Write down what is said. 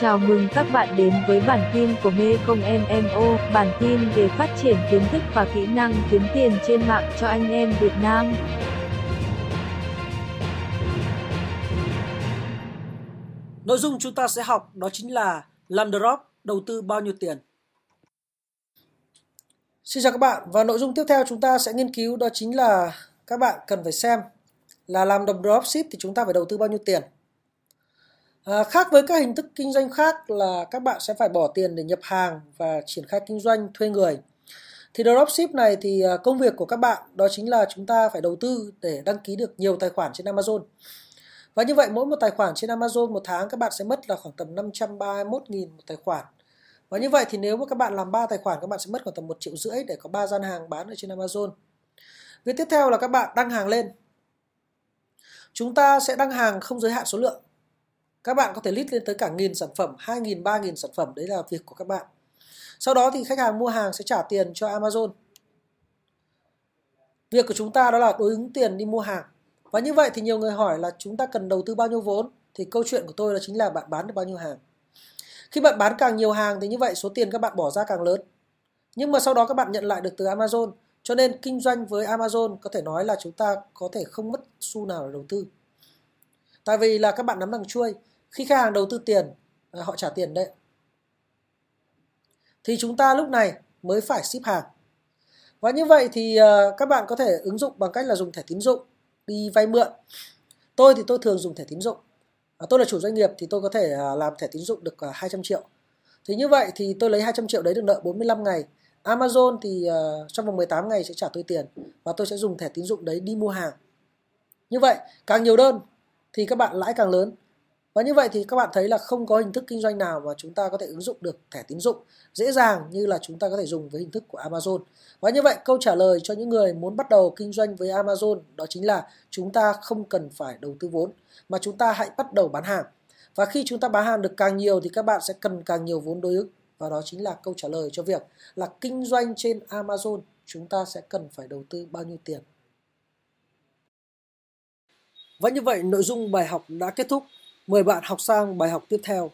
Chào mừng các bạn đến với bản tin của Mê Công MMO, bản tin về phát triển kiến thức và kỹ năng kiếm tiền trên mạng cho anh em Việt Nam. Nội dung chúng ta sẽ học đó chính là làm drop đầu tư bao nhiêu tiền. Xin chào các bạn và nội dung tiếp theo chúng ta sẽ nghiên cứu đó chính là các bạn cần phải xem là làm đồng dropship thì chúng ta phải đầu tư bao nhiêu tiền. À, khác với các hình thức kinh doanh khác là các bạn sẽ phải bỏ tiền để nhập hàng và triển khai kinh doanh thuê người. Thì dropship này thì à, công việc của các bạn đó chính là chúng ta phải đầu tư để đăng ký được nhiều tài khoản trên Amazon. Và như vậy mỗi một tài khoản trên Amazon một tháng các bạn sẽ mất là khoảng tầm 531.000 một tài khoản. Và như vậy thì nếu mà các bạn làm 3 tài khoản các bạn sẽ mất khoảng tầm 1 triệu rưỡi để có 3 gian hàng bán ở trên Amazon. Việc tiếp theo là các bạn đăng hàng lên. Chúng ta sẽ đăng hàng không giới hạn số lượng các bạn có thể list lên tới cả nghìn sản phẩm, hai nghìn, ba nghìn sản phẩm, đấy là việc của các bạn. Sau đó thì khách hàng mua hàng sẽ trả tiền cho Amazon. Việc của chúng ta đó là đối ứng tiền đi mua hàng. Và như vậy thì nhiều người hỏi là chúng ta cần đầu tư bao nhiêu vốn? Thì câu chuyện của tôi là chính là bạn bán được bao nhiêu hàng. Khi bạn bán càng nhiều hàng thì như vậy số tiền các bạn bỏ ra càng lớn. Nhưng mà sau đó các bạn nhận lại được từ Amazon. Cho nên kinh doanh với Amazon có thể nói là chúng ta có thể không mất xu nào để đầu tư. Tại vì là các bạn nắm đằng chuôi khi khách hàng đầu tư tiền à, họ trả tiền đấy. Thì chúng ta lúc này mới phải ship hàng. Và như vậy thì à, các bạn có thể ứng dụng bằng cách là dùng thẻ tín dụng đi vay mượn. Tôi thì tôi thường dùng thẻ tín dụng. À, tôi là chủ doanh nghiệp thì tôi có thể làm thẻ tín dụng được 200 triệu. Thì như vậy thì tôi lấy 200 triệu đấy được nợ 45 ngày. Amazon thì trong vòng 18 ngày sẽ trả tôi tiền và tôi sẽ dùng thẻ tín dụng đấy đi mua hàng. Như vậy, càng nhiều đơn thì các bạn lãi càng lớn và như vậy thì các bạn thấy là không có hình thức kinh doanh nào mà chúng ta có thể ứng dụng được thẻ tín dụng dễ dàng như là chúng ta có thể dùng với hình thức của Amazon. Và như vậy, câu trả lời cho những người muốn bắt đầu kinh doanh với Amazon đó chính là chúng ta không cần phải đầu tư vốn, mà chúng ta hãy bắt đầu bán hàng. Và khi chúng ta bán hàng được càng nhiều thì các bạn sẽ cần càng nhiều vốn đối ứng và đó chính là câu trả lời cho việc là kinh doanh trên Amazon chúng ta sẽ cần phải đầu tư bao nhiêu tiền. Và như vậy, nội dung bài học đã kết thúc. Mời bạn học sang bài học tiếp theo.